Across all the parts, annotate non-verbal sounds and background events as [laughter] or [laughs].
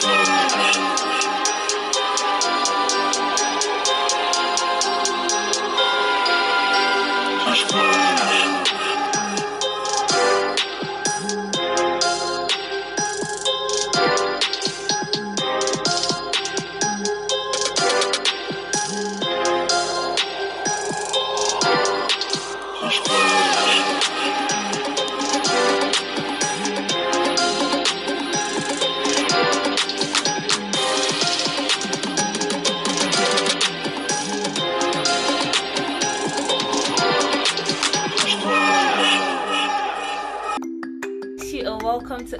welcome to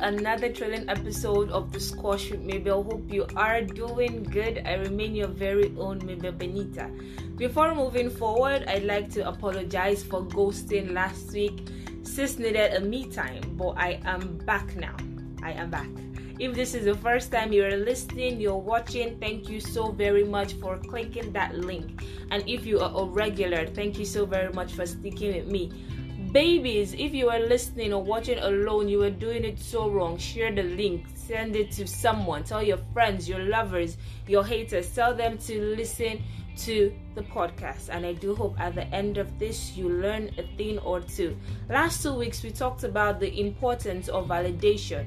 another thrilling episode of the Squash with Mabel. Hope you are doing good. I remain your very own Mabel Benita. Before moving forward, I'd like to apologize for ghosting last week. Sis needed a me time, but I am back now. I am back. If this is the first time you're listening, you're watching, thank you so very much for clicking that link. And if you are a regular, thank you so very much for sticking with me babies if you are listening or watching alone you are doing it so wrong. Share the link. Send it to someone. Tell your friends your lovers your haters. Tell them to listen to the podcast. And i do hope at the end of this you learn a thing or two. Last two weeks we talked about the importance of validation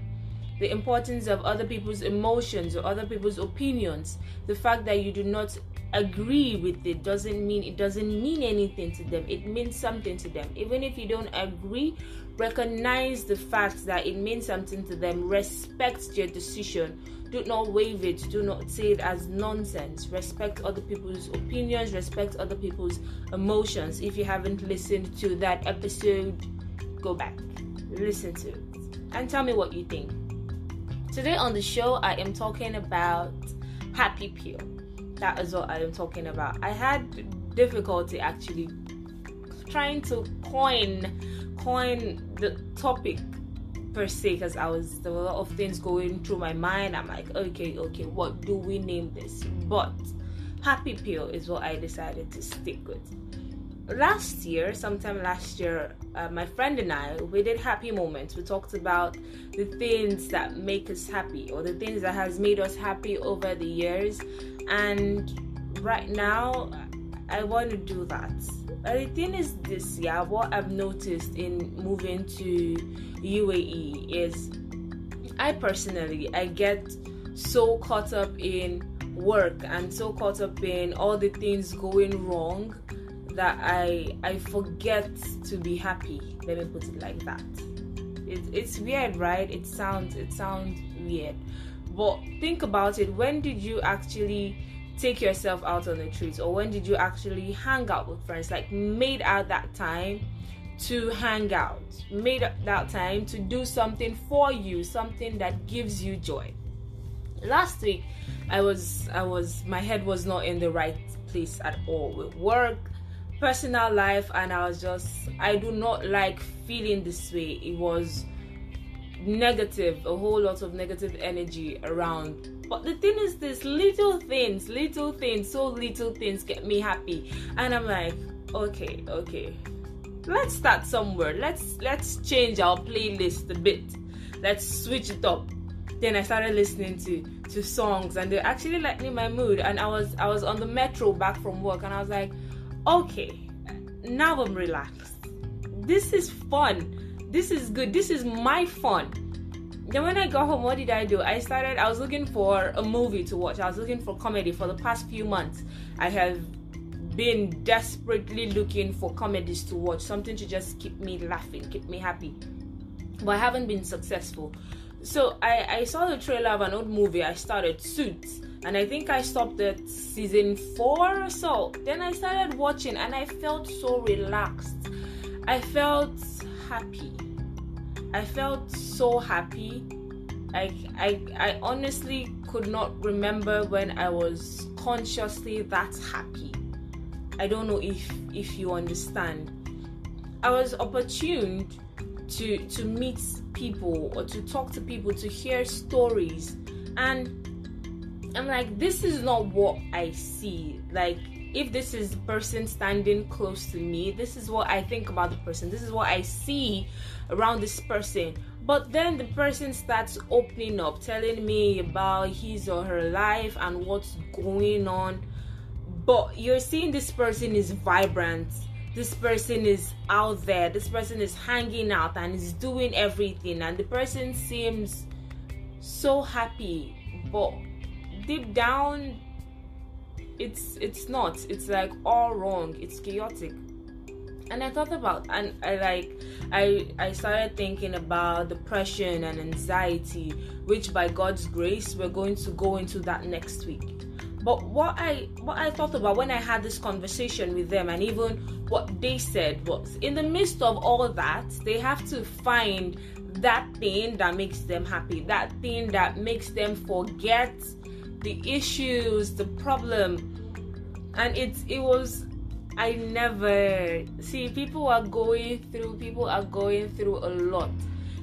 the importance of other people's emotions or other people's opinions the fact that you do not agree with it doesn't mean it doesn't mean anything to them. It means something to them. Even if you don't agree recognize the fact that it means something to them. Respect your decision. Do not waive it. Do not say it as nonsense. Respect other people's opinions. Respect other people's emotions. If you haven't listened to that episode go back. Listen to it. And tell me what you think. Today on the show i am talking about happy pill that is what I am talking about. I had difficulty actually trying to coin coin the topic per se because I was there were a lot of things going through my mind. I'm like, okay, okay, what do we name this? But happy pill is what I decided to stick with. Last year, sometime last year, uh, my friend and I we did happy moments. We talked about the things that make us happy or the things that has made us happy over the years and right now I want to do that. But the thing is, this yeah, what I've noticed in moving to UAE is I personally I get so caught up in work and so caught up in all the things going wrong that I I forget to be happy. Let me put it like that. It, it's weird, right? It sounds it sounds weird, but think about it. When did you actually take yourself out on the treat, or when did you actually hang out with friends? Like made out that time to hang out, made out that time to do something for you, something that gives you joy. Last week, I was I was my head was not in the right place at all with work personal life and i was just i do not like feeling this way. It was negative a whole lot of negative energy around. But the thing is this little things little things so little things get me happy. And i'm like okay okay. Let's start somewhere. Let's let's change our playlist a bit. Let's switch it up. Then i started listening to to songs and they actually lightened my mood. And i was i was on the metro back from work and i was like okay now i'm relaxed. This is fun. This is good. This is my fun. Then when i got home what did i do? I started i was looking for a movie to watch. I was looking for comedy. For the past few months i have been desperately looking for comedies to watch. Something to just keep me laughing keep me happy. But i haven't been successful so i i saw the trailer of an old movie i started suits and i think i stopped at season four or so then i started watching and i felt so relaxed i felt happy I felt so happy. I, I, I honestly could not remember when I was consciously that happy. I don't know if if you understand. I was opportuned to to meet people or to talk to people to hear stories and I'm like this is not what I see. Like if this is the person standing close to me, this is what I think about the person. This is what I see around this person. but then the person starts opening up telling me about his or her life and what's going on but you're seeing this person is vibrant this person is out there this person is hanging out and is doing everything. And the person seems so happy but deep down it's it's not. It's like all wrong. It's chaotic. And i thought about and i like i i started thinking about depression and anxiety which by god's grace we're going to go into that next week. But what i what i thought about when i had this conversation with them and even what they said was in the midst of all that they have to find that thing that makes them happy that thing that makes them forget the issues the problem and it it was I never see people are going through people are going through a lot.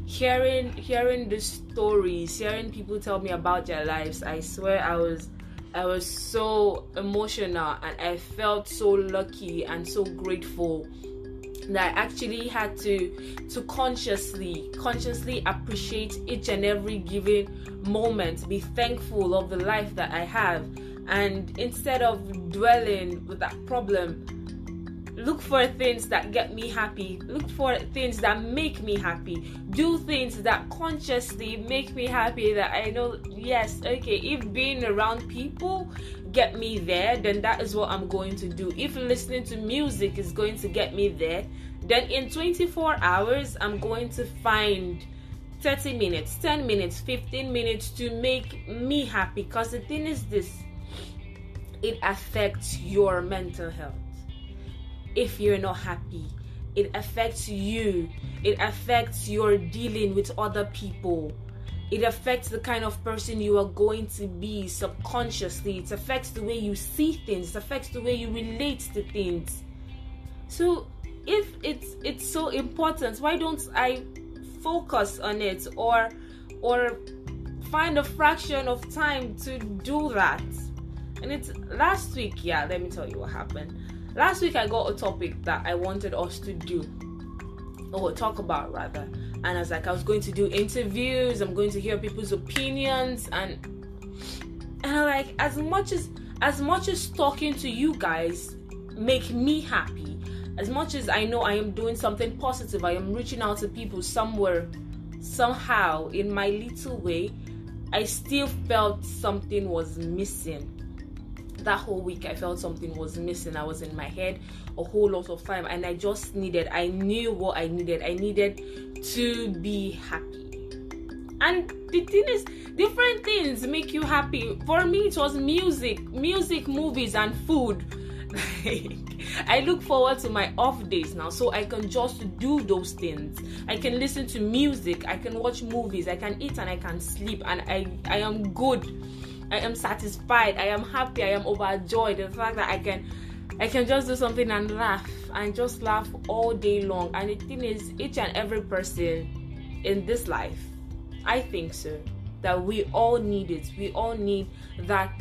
Hearing hearing the stories, hearing people tell me about their lives, I swear I was I was so emotional and I felt so lucky and so grateful that I actually had to to consciously consciously appreciate each and every given moment, be thankful of the life that I have. And instead of dwelling with that problem look for things that get me happy. Look for things that make me happy. Do things that consciously make me happy that i know yes okay if being around people get me there then that is what i'm going to do. If listening to music is going to get me there then in 24 hours i'm going to find 30 minutes 10 minutes 15 minutes to make me happy. Because the thing is this it affects your mental health. If you're not happy, it affects you, it affects your dealing with other people. It affects the kind of person you are going to be subconsciously. It affects the way you see things. It affects the way you relate to things. So, if it's it's so important, why don't I focus on it or or find a fraction of time to do that? And it's last week, yeah, let me tell you what happened. Last week I got a topic that I wanted us to do or talk about rather. And I was like, I was going to do interviews, I'm going to hear people's opinions. And and like as much as as much as talking to you guys make me happy, as much as I know I am doing something positive, I am reaching out to people somewhere, somehow, in my little way, I still felt something was missing that whole week I felt something was missing. I was in my head a whole lot of time and I just needed, I knew what I needed. I needed to be happy. And the thing is, different things make you happy. For me, it was music, music, movies, and food. [laughs] I look forward to my off days now so I can just do those things. I can listen to music, I can watch movies, I can eat and I can sleep, and I, I am good I am satisfied. I am happy. I am overjoyed. The fact that I can I can just do something and laugh and just laugh all day long. And the thing is, each and every person in this life, I think so, that we all need it. We all need that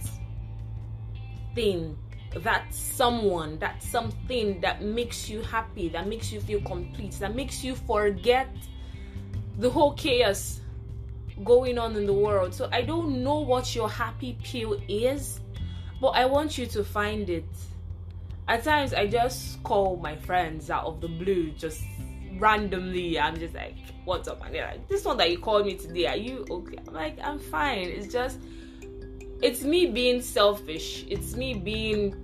thing, that someone, that something that makes you happy, that makes you feel complete, that makes you forget the whole chaos going on in the world. So I don't know what your happy pill is, but I want you to find it. At times, I just call my friends out of the blue, just randomly. I'm just like, "What's up?" And they're like, "This one that you called me today, are you okay?" I'm like, "I'm fine." It's just, it's me being selfish. It's me being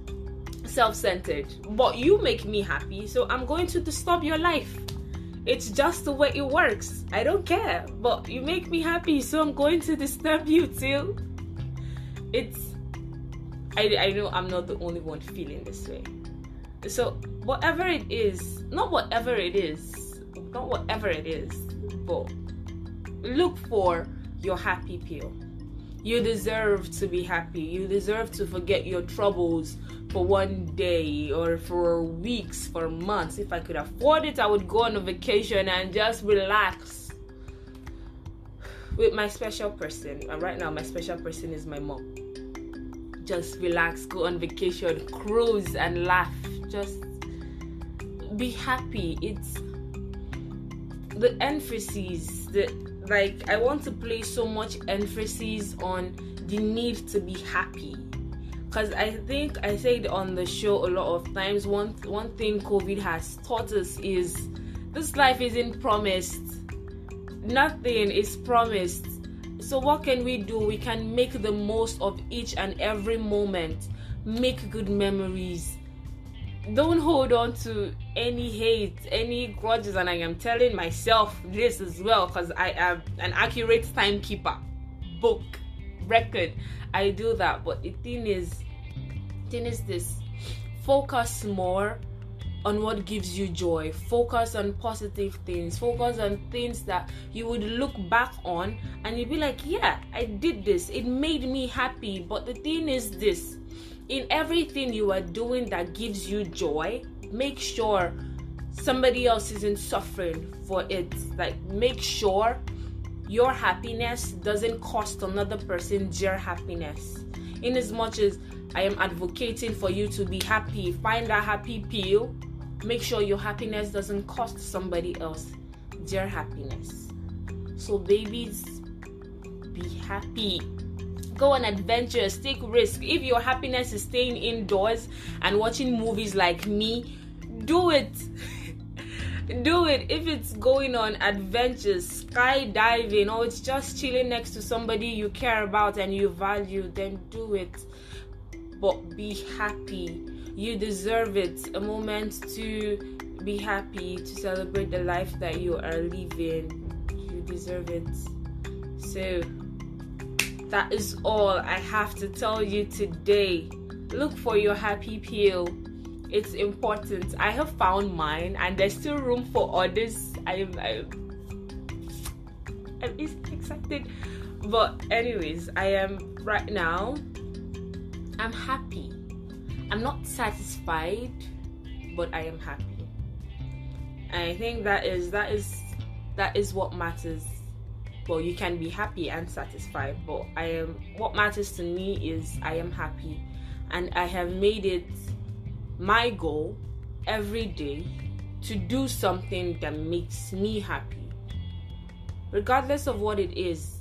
self-centered. But you make me happy, so I'm going to disturb your life. It's just the way it works. I don't care. But you make me happy, so I'm going to disturb you too. It's I, I know I'm not the only one feeling this way. So whatever it is, not whatever it is, not whatever it is, but look for your happy pill. You deserve to be happy. You deserve to forget your troubles for one day or for weeks, for months. If I could afford it, I would go on a vacation and just relax with my special person. And right now, my special person is my mom. Just relax, go on vacation, cruise, and laugh. Just be happy. It's the emphasis the like i want to place so much emphasis on the need to be happy. Because i think i said on the show a lot of times one one thing covid has taught us is this life isn't promised. Nothing is promised. So what can we do? We can make the most of each and every moment. Make good memories don't hold on to any hate, any grudges, and I am telling myself this as well because I am an accurate timekeeper, book, record. I do that, but the thing is, thing is this: focus more on what gives you joy. Focus on positive things. Focus on things that you would look back on and you'd be like, yeah, I did this. It made me happy. But the thing is this in everything you are doing that gives you joy, make sure somebody else isn't suffering for it. Like, make sure your happiness doesn't cost another person their happiness. In as much as I am advocating for you to be happy, find that happy pill. Make sure your happiness doesn't cost somebody else their happiness. So, babies, be happy go on adventures, take risks. If your happiness is staying indoors and watching movies like me, do it. [laughs] do it. If it's going on adventures, skydiving, or it's just chilling next to somebody you care about and you value, then do it. But be happy. You deserve it. A moment to be happy, to celebrate the life that you are living. You deserve it. So, that is all I have to tell you today. Look for your happy pill. It's important. I have found mine, and there's still room for others. I'm, I'm, I'm excited. But, anyways, I am right now. I'm happy. I'm not satisfied, but I am happy. And I think that is that is that is what matters well you can be happy and satisfied but i am what matters to me is i am happy. And i have made it my goal every day to do something that makes me happy. Regardless of what it is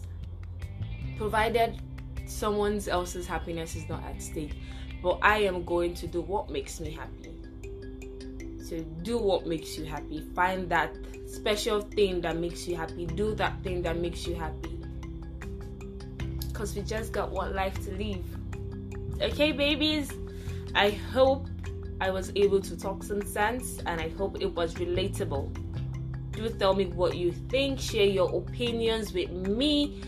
provided someone else's happiness is not at stake but i am going to do what makes me happy. So do what makes you happy. Find that special thing that makes you happy. Do that thing that makes you happy. Because we just got one life to live. Okay, babies? I hope I was able to talk some sense and I hope it was relatable. Do tell me what you think, share your opinions with me.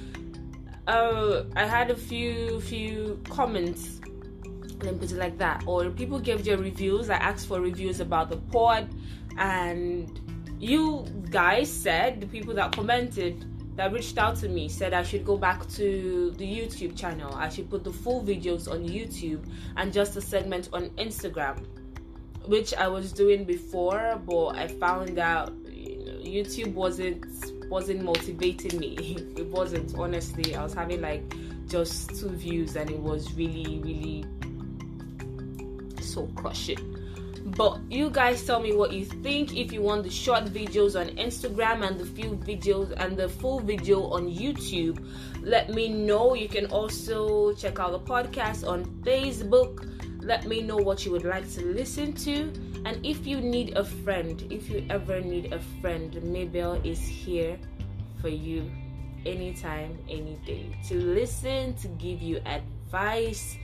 Uh, I had a few few comments let me put it like that or people gave their reviews i asked for reviews about the pod and you guys said the people that commented that reached out to me said I should go back to the YouTube channel. I should put the full videos on YouTube and just a segment on Instagram, which I was doing before, but I found out YouTube wasn't wasn't motivating me. [laughs] it wasn't honestly. I was having like just two views and it was really really so crushing but you guys tell me what you think. If you want the short videos on instagram and the few videos and the full video on youtube let me know. You can also check out the podcast on facebook. Let me know what you would like to listen to. And if you need a friend if you ever need a friend mabel is here for you anytime any day to listen to give you advice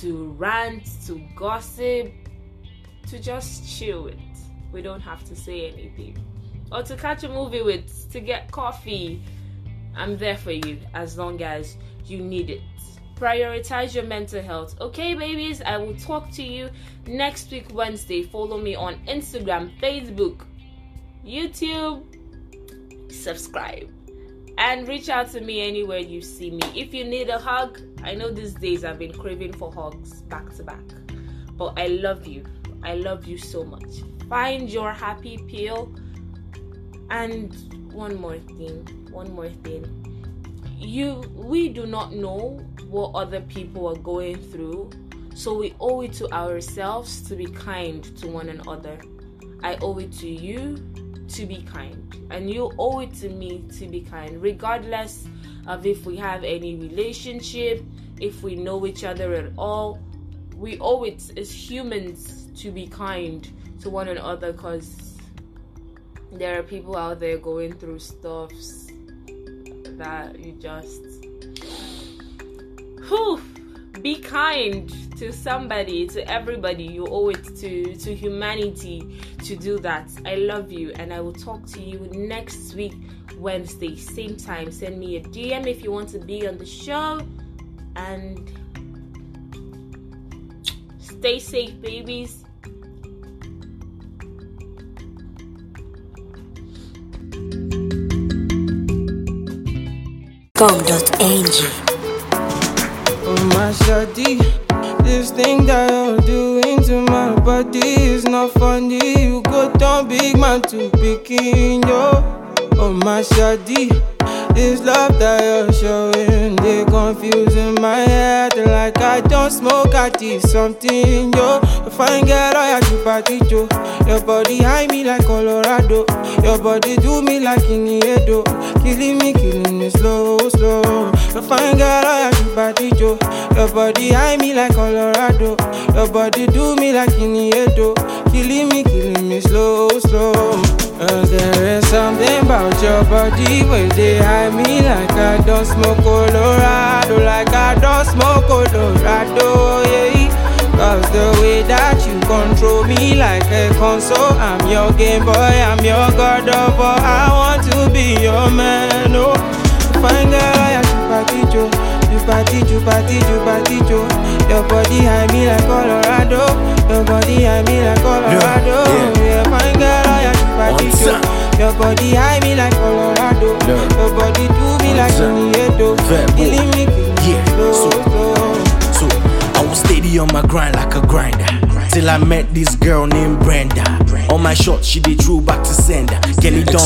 to rant to gossip to just chill with. We don't have to say anything. Or to catch a movie with, to get coffee. I'm there for you as long as you need it. Prioritize your mental health. Okay, babies, I will talk to you next week, Wednesday. Follow me on Instagram, Facebook, YouTube, subscribe, and reach out to me anywhere you see me. If you need a hug, I know these days I've been craving for hugs back to back, but I love you. I love you so much. Find your happy pill. And one more thing, one more thing. You we do not know what other people are going through, so we owe it to ourselves to be kind to one another. I owe it to you to be kind, and you owe it to me to be kind, regardless of if we have any relationship, if we know each other at all. We owe it as humans to be kind to one another because there are people out there going through stuffs that you just whew, be kind to somebody to everybody. You owe it to to humanity to do that. I love you and i will talk to you next week wednesday same time. Send me a dm if you want to be on the show. And stay safe babies com.ng Oh my shawty, this thing that you're doing to my body is not funny. You go down big man to picking yo. Oh my shawty, this love that you're showing, they confusing my head like I don't smoke. I did something yo. Girl, I have to party yo. Your body high me like Colorado. Your body do me like Iniedo. Killing me, killing me slow, slow. A fine girl, I have party yo. Your body high me like Colorado. Your body do me like Iniedo. Killing me, killing me slow, slow. There is something about your body where they hide me like I don't smoke Colorado, like I don't smoke Colorado, yeah. Cause the way that you control me like a console, I'm your game boy, I'm your god of all. I want to be your man, oh. Fine girl, I have to party, Joe. You party, you party, you party, Joe. Your body high me like Colorado. Your body high me like Colorado. Yeah, Yeah, fine girl, I party, Joe. Your body high me like Colorado. Your body do me like time. Iniedo. Verbo. Me, Yeah, so- slow. So I was steady on my grind like a grinder. Till I met this girl named Brenda. On my shot, she did true back to sender. Kelly don't